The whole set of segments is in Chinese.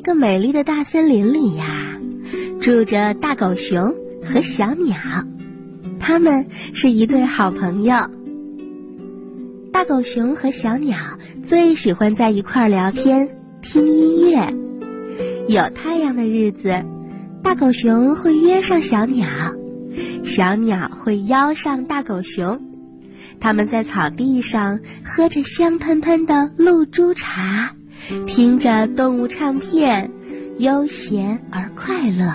一个美丽的大森林里呀，住着大狗熊和小鸟，他们是一对好朋友。大狗熊和小鸟最喜欢在一块儿聊天、听音乐。有太阳的日子，大狗熊会约上小鸟，小鸟会邀上大狗熊。他们在草地上喝着香喷喷的露珠茶，听着动物唱片，悠闲而快乐。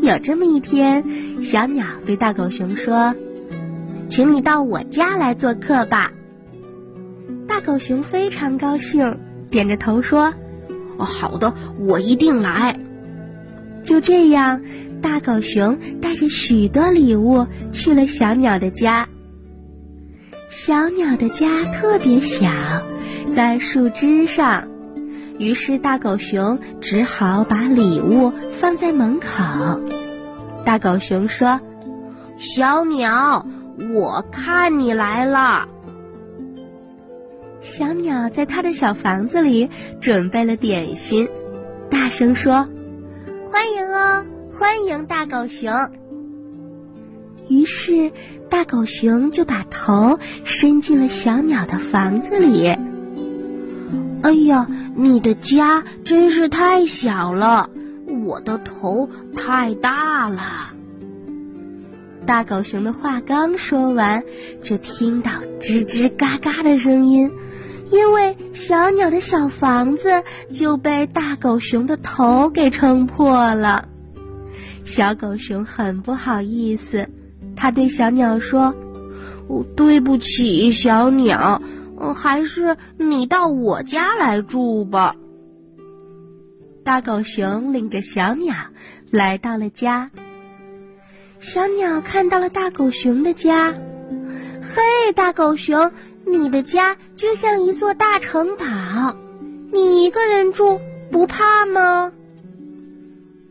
有这么一天，小鸟对大狗熊说：“请你到我家来做客吧。”大狗熊非常高兴，点着头说：“哦，好的，我一定来。”就这样，大狗熊带着许多礼物去了小鸟的家。小鸟的家特别小，在树枝上，于是大狗熊只好把礼物放在门口。大狗熊说：“小鸟，我看你来了。”小鸟在它的小房子里准备了点心，大声说：“欢迎哦，欢迎大狗熊。”于是，大狗熊就把头伸进了小鸟的房子里。哎呀，你的家真是太小了，我的头太大了。大狗熊的话刚说完，就听到吱吱嘎嘎的声音，因为小鸟的小房子就被大狗熊的头给撑破了。小狗熊很不好意思。他对小鸟说：“对不起，小鸟，还是你到我家来住吧。”大狗熊领着小鸟来到了家。小鸟看到了大狗熊的家，嘿，大狗熊，你的家就像一座大城堡，你一个人住不怕吗？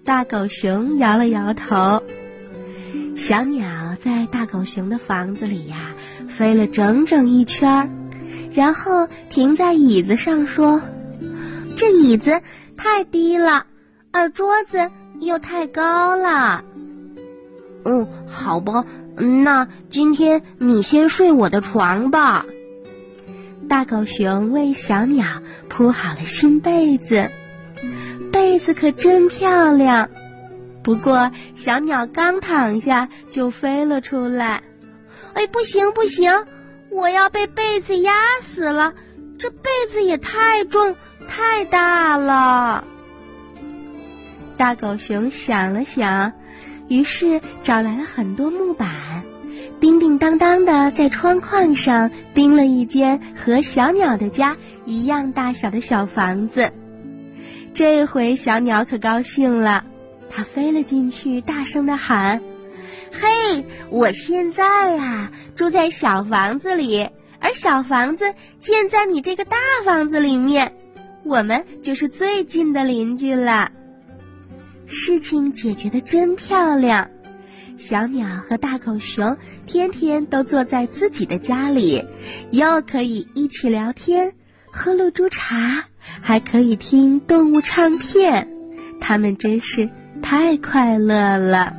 大狗熊摇了摇头。小鸟在大狗熊的房子里呀，飞了整整一圈儿，然后停在椅子上说：“这椅子太低了，而桌子又太高了。”“嗯，好吧，那今天你先睡我的床吧。”大狗熊为小鸟铺好了新被子，被子可真漂亮。不过，小鸟刚躺下就飞了出来。哎，不行不行，我要被被子压死了！这被子也太重太大了。大狗熊想了想，于是找来了很多木板，叮叮当当的在窗框上钉了一间和小鸟的家一样大小的小房子。这回小鸟可高兴了。它飞了进去，大声的喊：“嘿，我现在呀住在小房子里，而小房子建在你这个大房子里面，我们就是最近的邻居了。”事情解决的真漂亮，小鸟和大狗熊天天都坐在自己的家里，又可以一起聊天、喝露珠茶，还可以听动物唱片，他们真是。太快乐了。